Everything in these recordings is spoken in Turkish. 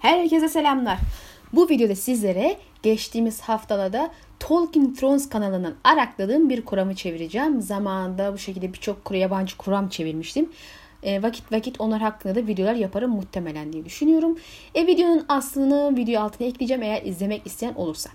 Herkese selamlar. Bu videoda sizlere geçtiğimiz haftalarda Tolkien Thrones kanalından arakladığım bir kuramı çevireceğim. Zamanında bu şekilde birçok yabancı kuram çevirmiştim. E, vakit vakit onlar hakkında da videolar yaparım muhtemelen diye düşünüyorum. E, videonun aslını video altına ekleyeceğim eğer izlemek isteyen olursa.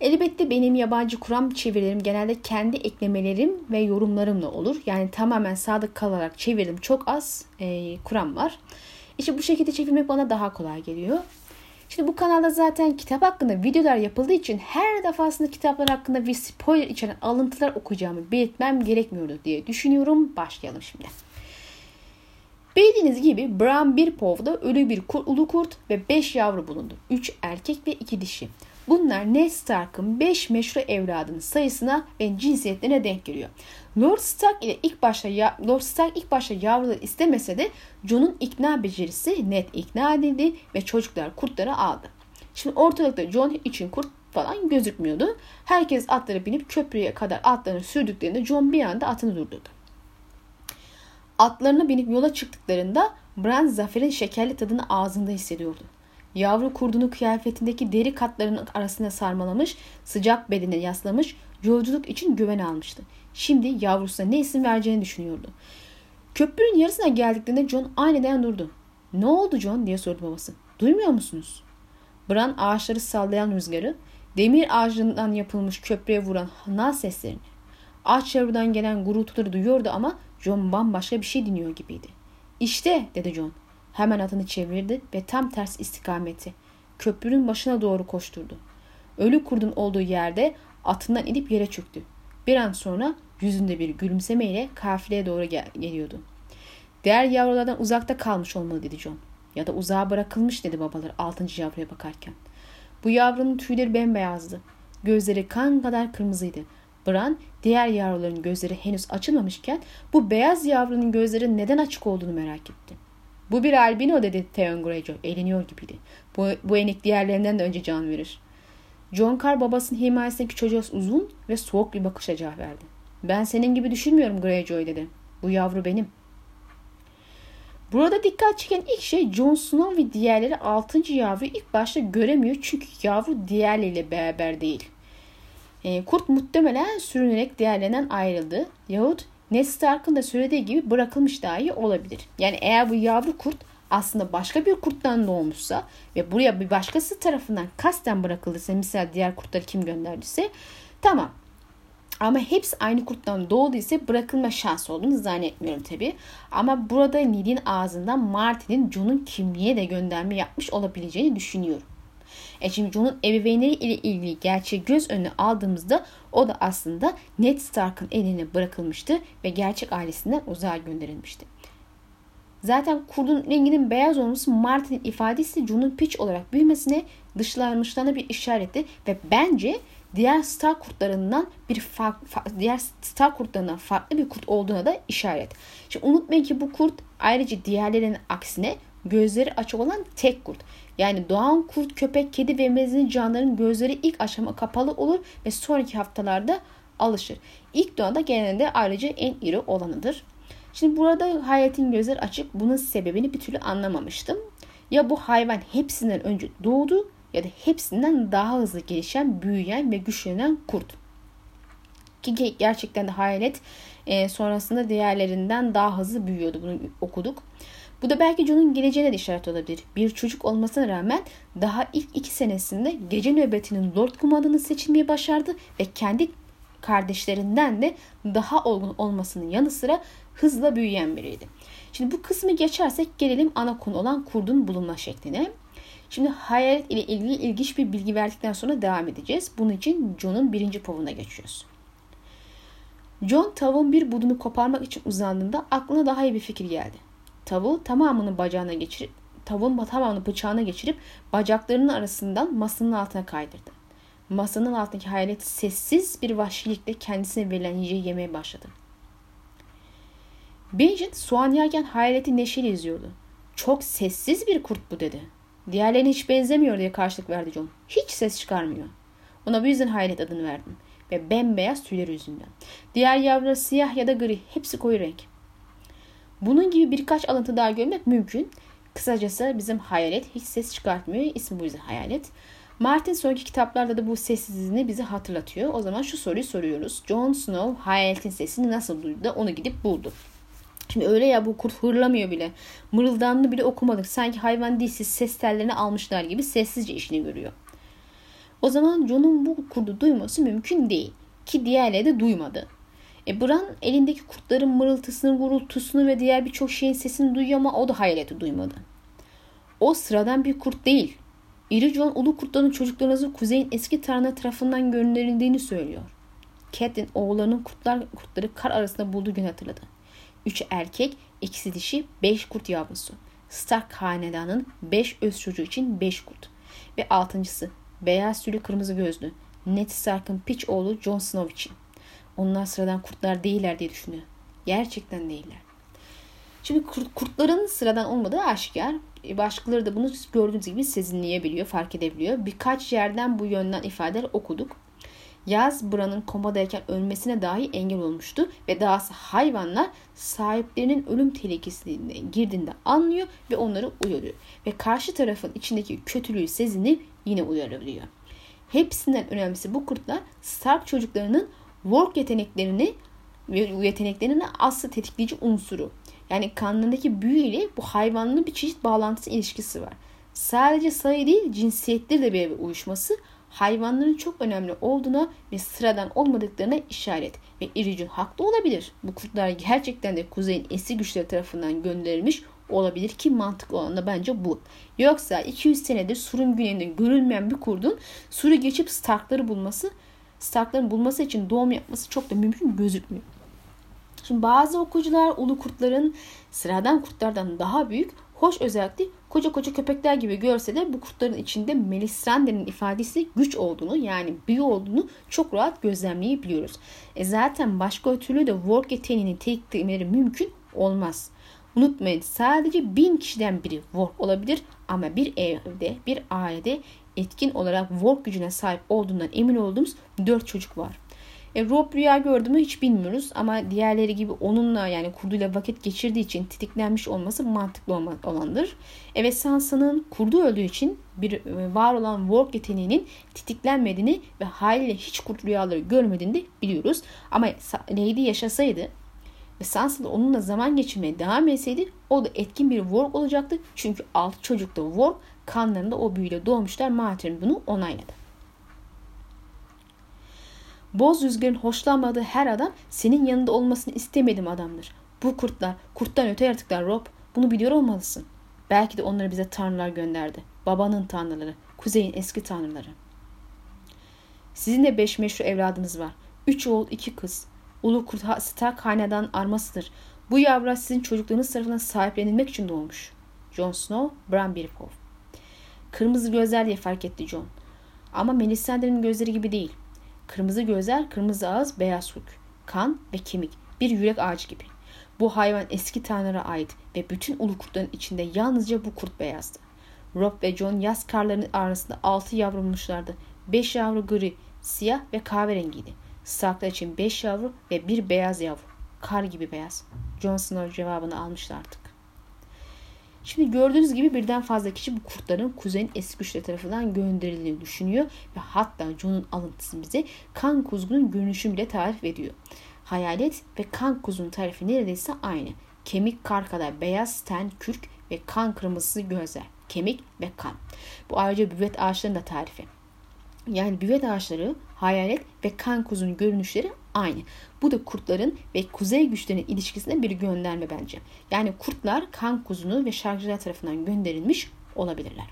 Elbette benim yabancı kuram çevirilerim genelde kendi eklemelerim ve yorumlarımla olur. Yani tamamen sadık kalarak çevirdim. Çok az e, kuram var. İşte bu şekilde çevirmek bana daha kolay geliyor. Şimdi bu kanalda zaten kitap hakkında videolar yapıldığı için her defasında kitaplar hakkında bir spoiler içeren alıntılar okuyacağımı belirtmem gerekmiyordu diye düşünüyorum. Başlayalım şimdi. Bildiğiniz gibi Bran bir povda ölü bir kur, ulu kurt ve 5 yavru bulundu. 3 erkek ve 2 dişi. Bunlar Ned Stark'ın 5 meşru evladının sayısına ve cinsiyetlerine denk geliyor. Lord Stark ile ilk başta ya, Lord Stark ilk başta yavruları istemese de Jon'un ikna becerisi net ikna edildi ve çocuklar kurtları aldı. Şimdi ortalıkta Jon için kurt falan gözükmüyordu. Herkes atlara binip köprüye kadar atlarını sürdüklerinde Jon bir anda atını durdurdu. Atlarına binip yola çıktıklarında Bran zaferin şekerli tadını ağzında hissediyordu. Yavru kurdunu kıyafetindeki deri katlarının arasına sarmalamış, sıcak bedene yaslamış, yolculuk için güven almıştı. Şimdi yavrusuna ne isim vereceğini düşünüyordu. Köprünün yarısına geldiklerinde John aniden durdu. Ne oldu John diye sordu babası. Duymuyor musunuz? Bran ağaçları sallayan rüzgarı, demir ağacından yapılmış köprüye vuran nal seslerini, ağaç yavrudan gelen gurultuları duyuyordu ama John bambaşka bir şey dinliyor gibiydi. İşte dedi John. Hemen atını çevirdi ve tam ters istikameti. Köprünün başına doğru koşturdu. Ölü kurdun olduğu yerde atından inip yere çöktü. Bir an sonra yüzünde bir gülümsemeyle kafileye doğru gel- geliyordu. Diğer yavrulardan uzakta kalmış olmalı dedi John. Ya da uzağa bırakılmış dedi babalar altıncı yavruya bakarken. Bu yavrunun tüyleri bembeyazdı. Gözleri kan kadar kırmızıydı. Bran diğer yavruların gözleri henüz açılmamışken bu beyaz yavrunun gözleri neden açık olduğunu merak etti. Bu bir albino dedi Theon Greyjoy. Eğleniyor gibiydi. Bu, bu enik diğerlerinden de önce can verir. John Carr babasının himayesindeki çocuğa uzun ve soğuk bir bakışla cevap verdi. Ben senin gibi düşünmüyorum Greyjoy dedi. Bu yavru benim. Burada dikkat çeken ilk şey Jon Snow ve diğerleri 6. yavruyu ilk başta göremiyor çünkü yavru diğerleriyle beraber değil. E, kurt muhtemelen sürünerek diğerlerinden ayrıldı. Yahut Ned Stark'ın da söylediği gibi bırakılmış dahi olabilir. Yani eğer bu yavru kurt aslında başka bir kurttan doğmuşsa ve buraya bir başkası tarafından kasten bırakıldıysa misal diğer kurtları kim gönderdiyse tamam. Ama hepsi aynı kurttan doğduysa bırakılma şansı olduğunu zannetmiyorum tabi. Ama burada Nid'in ağzından Martin'in Jon'un kimliğe de gönderme yapmış olabileceğini düşünüyorum. E şimdi Jon'un ebeveynleri ile ilgili gerçeği göz önüne aldığımızda o da aslında Ned Stark'ın eline bırakılmıştı ve gerçek ailesinden uzağa gönderilmişti. Zaten kurdun renginin beyaz olması Martin'in ifadesi Jon'un piç olarak büyümesine dışlanmışlarına bir işaretti ve bence diğer star kurtlarından bir fark, diğer star kurtlarından farklı bir kurt olduğuna da işaret. Şimdi unutmayın ki bu kurt ayrıca diğerlerinin aksine gözleri açık olan tek kurt. Yani doğan kurt, köpek, kedi ve mezini canlıların gözleri ilk aşama kapalı olur ve sonraki haftalarda alışır. İlk doğanda genelde ayrıca en iri olanıdır. Şimdi burada hayaletin gözleri açık. Bunun sebebini bir türlü anlamamıştım. Ya bu hayvan hepsinden önce doğdu ya da hepsinden daha hızlı gelişen, büyüyen ve güçlenen kurt. Ki gerçekten de hayalet e, sonrasında diğerlerinden daha hızlı büyüyordu. Bunu okuduk. Bu da belki John'un geleceğine de işaret olabilir. Bir çocuk olmasına rağmen daha ilk iki senesinde gece nöbetinin Lord kumandanı seçilmeyi başardı ve kendi kardeşlerinden de daha olgun olmasının yanı sıra hızla büyüyen biriydi. Şimdi bu kısmı geçersek gelelim ana konu olan kurdun bulunma şekline. Şimdi hayalet ile ilgili ilginç bir bilgi verdikten sonra devam edeceğiz. Bunun için John'un birinci povuna geçiyoruz. John tavuğun bir budunu koparmak için uzandığında aklına daha iyi bir fikir geldi. Tavuğu tamamını bacağına geçirip tavuğun tamamını bıçağına geçirip bacaklarının arasından masanın altına kaydırdı. Masanın altındaki hayalet sessiz bir vahşilikle kendisine verilen yiyeceği yemeye başladı. Benjin soğan yerken hayaleti neşeli izliyordu. Çok sessiz bir kurt bu dedi. Diğerlerine hiç benzemiyor diye karşılık verdi John. Hiç ses çıkarmıyor. Ona bu yüzden hayalet adını verdim. Ve bembeyaz tüyleri yüzünden. Diğer yavruları siyah ya da gri. Hepsi koyu renk. Bunun gibi birkaç alıntı daha görmek mümkün. Kısacası bizim hayalet hiç ses çıkartmıyor. İsmi bu yüzden hayalet. Martin sonraki kitaplarda da bu sessizliğini bize hatırlatıyor. O zaman şu soruyu soruyoruz. Jon Snow hayaletin sesini nasıl duydu da onu gidip buldu. Şimdi öyle ya bu kurt hırlamıyor bile. Mırıldanını bile okumadık. Sanki hayvan değilsiz ses tellerini almışlar gibi sessizce işini görüyor. O zaman Jon'un bu kurdu duyması mümkün değil. Ki diğerleri de duymadı. E Bran elindeki kurtların mırıltısını, gurultusunu ve diğer birçok şeyin sesini duyuyor ama o da hayaleti duymadı. O sıradan bir kurt değil. İri John ulu kurtların çocuklarınızı kuzeyin eski tanrı tarafından gönderildiğini söylüyor. Catelyn oğullarının kurtlar, kurtları kar arasında bulduğu gün hatırladı. Üç erkek, ikisi dişi, beş kurt yavrusu. Stark hanedanın beş öz çocuğu için beş kurt. Ve altıncısı, beyaz tüylü kırmızı gözlü. Ned Stark'ın piç oğlu Jon Snow için. Onlar sıradan kurtlar değiller diye düşünüyor. Gerçekten değiller. Şimdi kurtların sıradan olmadığı aşikar. E, başkaları da bunu gördüğünüz gibi sezinleyebiliyor, fark edebiliyor. Birkaç yerden bu yönden ifadeler okuduk. Yaz Bran'ın komadayken ölmesine dahi engel olmuştu ve dahası hayvanlar sahiplerinin ölüm tehlikesine girdiğinde anlıyor ve onları uyarıyor. Ve karşı tarafın içindeki kötülüğü sezinip yine uyarabiliyor. Hepsinden önemlisi bu kurtlar Stark çocuklarının work yeteneklerini ve yeteneklerinin aslı tetikleyici unsuru. Yani kanlarındaki büyü ile bu hayvanlı bir çeşit bağlantısı ilişkisi var. Sadece sayı değil cinsiyetleri de bir uyuşması hayvanların çok önemli olduğuna ve sıradan olmadıklarına işaret. Ve İricun haklı olabilir. Bu kurtlar gerçekten de kuzeyin eski güçleri tarafından gönderilmiş olabilir ki mantıklı olan da bence bu. Yoksa 200 senedir Sur'un güneyinde görülmeyen bir kurdun Sur'u geçip Stark'ları bulması, Stark'ların bulması için doğum yapması çok da mümkün gözükmüyor. Şimdi bazı okuyucular ulu kurtların sıradan kurtlardan daha büyük, hoş özellikle koca koca köpekler gibi görse de bu kurtların içinde Melisandre'nin ifadesi güç olduğunu yani büyü olduğunu çok rahat gözlemleyebiliyoruz. E zaten başka türlü de work yeteneğini tetiklemeleri mümkün olmaz. Unutmayın sadece bin kişiden biri work olabilir ama bir evde bir ailede etkin olarak work gücüne sahip olduğundan emin olduğumuz dört çocuk var. E, Rob rüya gördü mü hiç bilmiyoruz ama diğerleri gibi onunla yani kurduyla vakit geçirdiği için titiklenmiş olması mantıklı olandır. Evet Sansa'nın kurdu öldüğü için bir e, var olan work yeteneğinin titiklenmediğini ve haliyle hiç kurt rüyaları görmediğini de biliyoruz. Ama Lady yaşasaydı ve Sansa da onunla zaman geçirmeye devam etseydi o da etkin bir work olacaktı. Çünkü altı çocuk da work kanlarında o büyüyle doğmuşlar. Martin bunu onayladı. Boz rüzgarın hoşlanmadığı her adam senin yanında olmasını istemedim adamdır. Bu kurtlar, kurttan öte yaratıklar Rob. Bunu biliyor olmalısın. Belki de onları bize tanrılar gönderdi. Babanın tanrıları, kuzeyin eski tanrıları. Sizin de beş meşru evladınız var. Üç oğul, iki kız. Ulu kurt Stark hanedan armasıdır. Bu yavru sizin çocuklarınız tarafından sahiplenilmek için doğmuş. Jon Snow, Bran Birkov. Kırmızı gözler diye fark etti Jon. Ama Melisandre'nin gözleri gibi değil. Kırmızı gözler, kırmızı ağız, beyaz huk, kan ve kemik. Bir yürek ağacı gibi. Bu hayvan eski tanrılara ait ve bütün ulu kurtların içinde yalnızca bu kurt beyazdı. Rob ve John yaz karlarının arasında altı yavru bulmuşlardı. Beş yavru gri, siyah ve kahverengiydi. Starklar için beş yavru ve bir beyaz yavru. Kar gibi beyaz. Jon Snow cevabını almıştı artık. Şimdi gördüğünüz gibi birden fazla kişi bu kurtların kuzeyin eski güçleri tarafından gönderildiğini düşünüyor ve hatta Jon'un alıntısı bize kan kuzgunun görünüşünü bile tarif ediyor. Hayalet ve kan kuzunun tarifi neredeyse aynı. Kemik kar kadar beyaz ten, kürk ve kan kırmızısı gözler. Kemik ve kan. Bu ayrıca büvet ağaçlarının da tarifi. Yani büvet ağaçları, hayalet ve kan kuzunun görünüşleri aynı. Bu da kurtların ve kuzey güçlerinin ilişkisine bir gönderme bence. Yani kurtlar kan kuzunu ve şarkıcılar tarafından gönderilmiş olabilirler.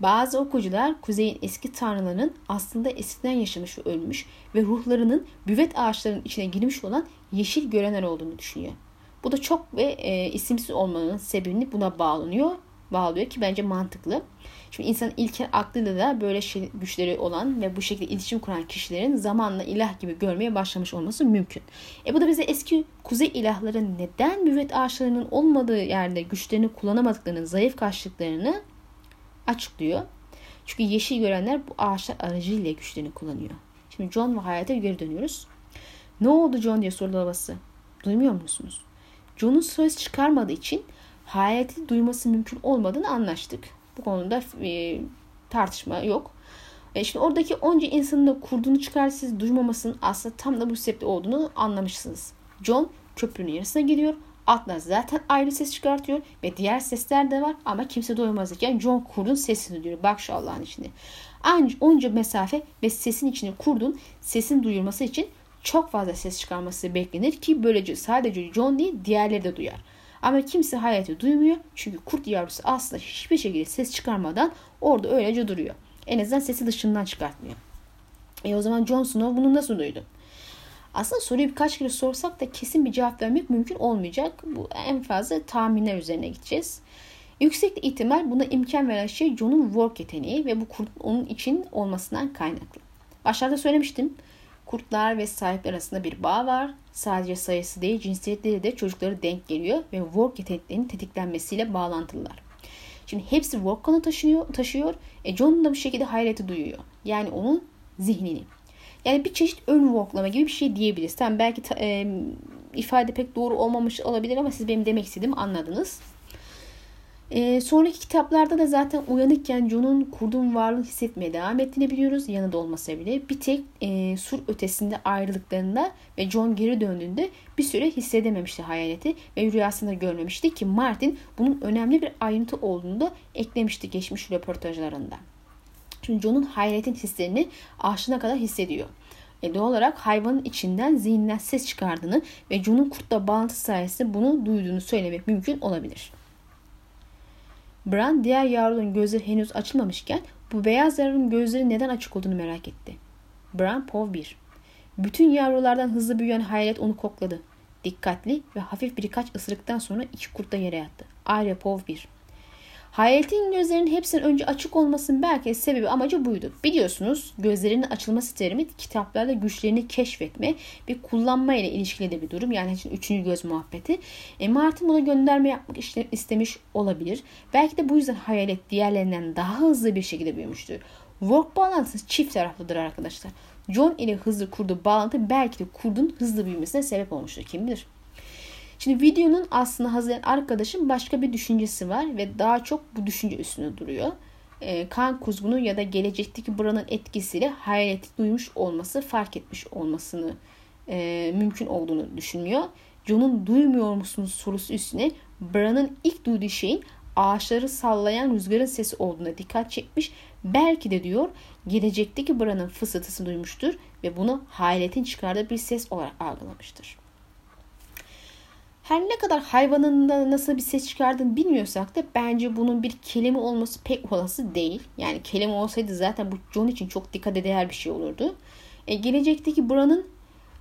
Bazı okuyucular kuzeyin eski tanrılarının aslında eskiden yaşamış ve ölmüş ve ruhlarının büvet ağaçlarının içine girmiş olan yeşil görenler olduğunu düşünüyor. Bu da çok ve e, isimsiz olmanın sebebini buna bağlanıyor bağlıyor ki bence mantıklı. Şimdi insanın ilkel aklıyla da böyle şey, güçleri olan ve bu şekilde iletişim kuran kişilerin zamanla ilah gibi görmeye başlamış olması mümkün. E bu da bize eski kuzey ilahların neden müvet ağaçlarının olmadığı yerde güçlerini kullanamadıklarını, zayıf kaçtıklarını açıklıyor. Çünkü yeşil görenler bu ağaçlar aracıyla güçlerini kullanıyor. Şimdi John ve hayata geri dönüyoruz. Ne oldu John diye sordu babası. Duymuyor musunuz? John'un söz çıkarmadığı için hayaleti duyması mümkün olmadığını anlaştık. Bu konuda e, tartışma yok. E şimdi oradaki onca insanın da kurduğunu çıkar siz duymamasının aslında tam da bu sebeple olduğunu anlamışsınız. John köprünün yarısına gidiyor. Atlas zaten ayrı ses çıkartıyor ve diğer sesler de var ama kimse duymazken John kurdun sesini duyuyor. Bak şu Allah'ın içinde. Ancak onca mesafe ve sesin içine kurdun sesin duyulması için çok fazla ses çıkarması beklenir ki böylece sadece John değil diğerleri de duyar. Ama kimse hayatı duymuyor çünkü kurt yavrusu aslında hiçbir şekilde ses çıkarmadan orada öylece duruyor. En azından sesi dışından çıkartmıyor. E o zaman Jon Snow bunu nasıl duydu? Aslında soruyu birkaç kere sorsak da kesin bir cevap vermek mümkün olmayacak. Bu en fazla tahminler üzerine gideceğiz. Yüksek ihtimal buna imkan veren şey Jon'un work yeteneği ve bu kurt onun için olmasından kaynaklı. Başlarda söylemiştim. Kurtlar ve sahipler arasında bir bağ var. Sadece sayısı değil cinsiyetleri de çocukları denk geliyor ve work yeteneklerinin tetiklenmesiyle bağlantılılar. Şimdi hepsi work kanı taşıyor, taşıyor. E John da bu şekilde hayreti duyuyor. Yani onun zihnini. Yani bir çeşit ön worklama gibi bir şey diyebiliriz. Tamam belki ta, e, ifade pek doğru olmamış olabilir ama siz benim demek istediğimi anladınız. E, sonraki kitaplarda da zaten uyanıkken John'un kurduğun varlığı hissetmeye devam ettiğini biliyoruz. Yanında olmasa bile. Bir tek e, sur ötesinde ayrılıklarında ve John geri döndüğünde bir süre hissedememişti hayaleti ve rüyasında görmemişti ki Martin bunun önemli bir ayrıntı olduğunu da eklemişti geçmiş röportajlarında. Çünkü John'un hayaletin hislerini aşına kadar hissediyor. E doğal olarak hayvanın içinden zihninden ses çıkardığını ve John'un kurtla bağlantısı sayesinde bunu duyduğunu söylemek mümkün olabilir. Bran diğer yavrunun gözleri henüz açılmamışken bu beyaz yavrunun gözleri neden açık olduğunu merak etti. Bran Pov 1 Bütün yavrulardan hızlı büyüyen hayalet onu kokladı. Dikkatli ve hafif birkaç ısırıktan sonra iki kurt da yere yattı. Arya Pov 1 Hayaletin gözlerinin hepsinin önce açık olmasının belki sebebi amacı buydu. Biliyorsunuz gözlerinin açılması terimi kitaplarda güçlerini keşfetme ve kullanma ile ilişkili de bir durum. Yani için üçüncü göz muhabbeti. E, Martin buna gönderme yapmak istemiş olabilir. Belki de bu yüzden hayalet diğerlerinden daha hızlı bir şekilde büyümüştür. Work bağlantısı çift taraflıdır arkadaşlar. John ile hızlı kurduğu bağlantı belki de kurdun hızlı büyümesine sebep olmuştur. Kim bilir? Şimdi videonun aslında hazırlayan arkadaşın başka bir düşüncesi var ve daha çok bu düşünce üstüne duruyor. E, kan kuzgunu ya da gelecekteki buranın etkisiyle hayaleti duymuş olması, fark etmiş olmasını e, mümkün olduğunu düşünmüyor. John'un duymuyor musunuz sorusu üstüne Bran'ın ilk duyduğu şeyin ağaçları sallayan rüzgarın sesi olduğuna dikkat çekmiş. Belki de diyor gelecekteki Bran'ın fısıltısını duymuştur ve bunu hayaletin çıkardığı bir ses olarak algılamıştır. Her ne kadar hayvanın nasıl bir ses çıkardığını bilmiyorsak da bence bunun bir kelime olması pek olası değil. Yani kelime olsaydı zaten bu John için çok dikkat değer bir şey olurdu. E, gelecekteki Bran'ın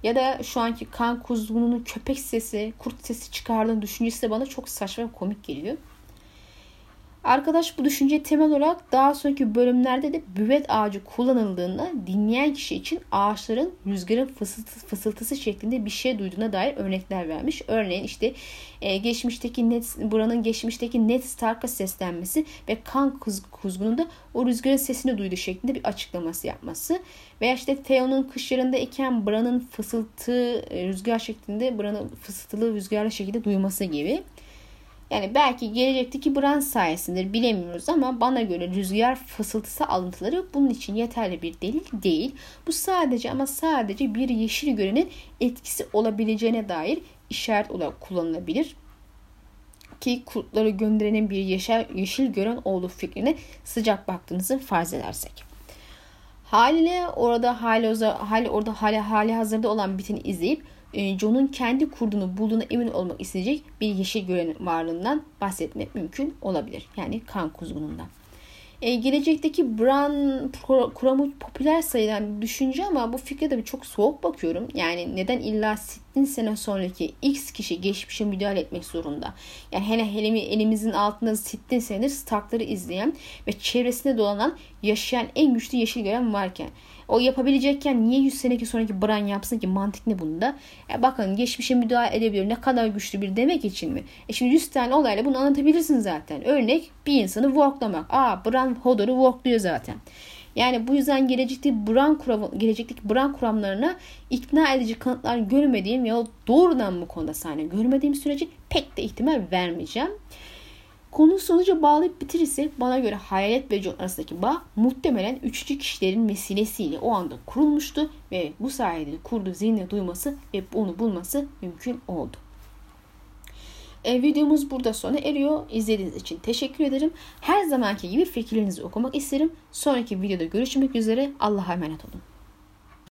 ya da şu anki kan kuzgununun köpek sesi, kurt sesi çıkardığını düşüncesi de bana çok saçma ve komik geliyor. Arkadaş bu düşünce temel olarak daha sonraki bölümlerde de büvet ağacı kullanıldığında dinleyen kişi için ağaçların rüzgarın fısıltısı, fısıltısı şeklinde bir şey duyduğuna dair örnekler vermiş. Örneğin işte e, geçmişteki Ned, buranın geçmişteki Ned Stark'a seslenmesi ve kan kuz, kuzgununda o rüzgarın sesini duyduğu şeklinde bir açıklaması yapması. Veya işte Theon'un kış yarında iken Bran'ın fısıltı e, rüzgar şeklinde Bran'ın fısıltılı rüzgarlı şekilde duyması gibi. Yani belki gelecekteki Bran sayesindedir bilemiyoruz ama bana göre rüzgar fısıltısı alıntıları bunun için yeterli bir delil değil. Bu sadece ama sadece bir yeşil görenin etkisi olabileceğine dair işaret olarak kullanılabilir. Ki kurtları gönderenin bir yeşil, yeşil gören olduğu fikrine sıcak baktığınızı farz edersek. Haliyle orada hali, hali orada hali, hali hazırda olan biteni izleyip e, John'un kendi kurduğunu bulduğuna emin olmak isteyecek bir yeşil gören varlığından bahsetmek mümkün olabilir. Yani kan kuzgunundan. E, gelecekteki Bran kuramı popüler sayılan bir düşünce ama bu fikre de çok soğuk bakıyorum. Yani neden illa sittin sene sonraki X kişi geçmişe müdahale etmek zorunda? Yani hele hele elimizin altında sittin senedir Stark'ları izleyen ve çevresinde dolanan yaşayan en güçlü yeşil gören varken o yapabilecekken niye 100 seneki sonraki Bran yapsın ki? Mantık ne bunda? E bakın geçmişe müdahale edebiliyor. Ne kadar güçlü bir demek için mi? E şimdi 100 tane olayla bunu anlatabilirsin zaten. Örnek bir insanı walklamak. Aa Bran Hodor'u walkluyor zaten. Yani bu yüzden gelecekteki Bran kuram, gelecekteki Bran kuramlarına ikna edici kanıtlar görmediğim ya doğrudan bu konuda sahne görmediğim sürece pek de ihtimal vermeyeceğim. Konu sonuca bağlayıp bitirirse bana göre Hayalet ve John arasındaki bağ muhtemelen üçüncü kişilerin vesilesiyle o anda kurulmuştu ve bu sayede kurdu zihnine duyması ve onu bulması mümkün oldu. E, videomuz burada sona eriyor. İzlediğiniz için teşekkür ederim. Her zamanki gibi fikirlerinizi okumak isterim. Sonraki videoda görüşmek üzere. Allah'a emanet olun.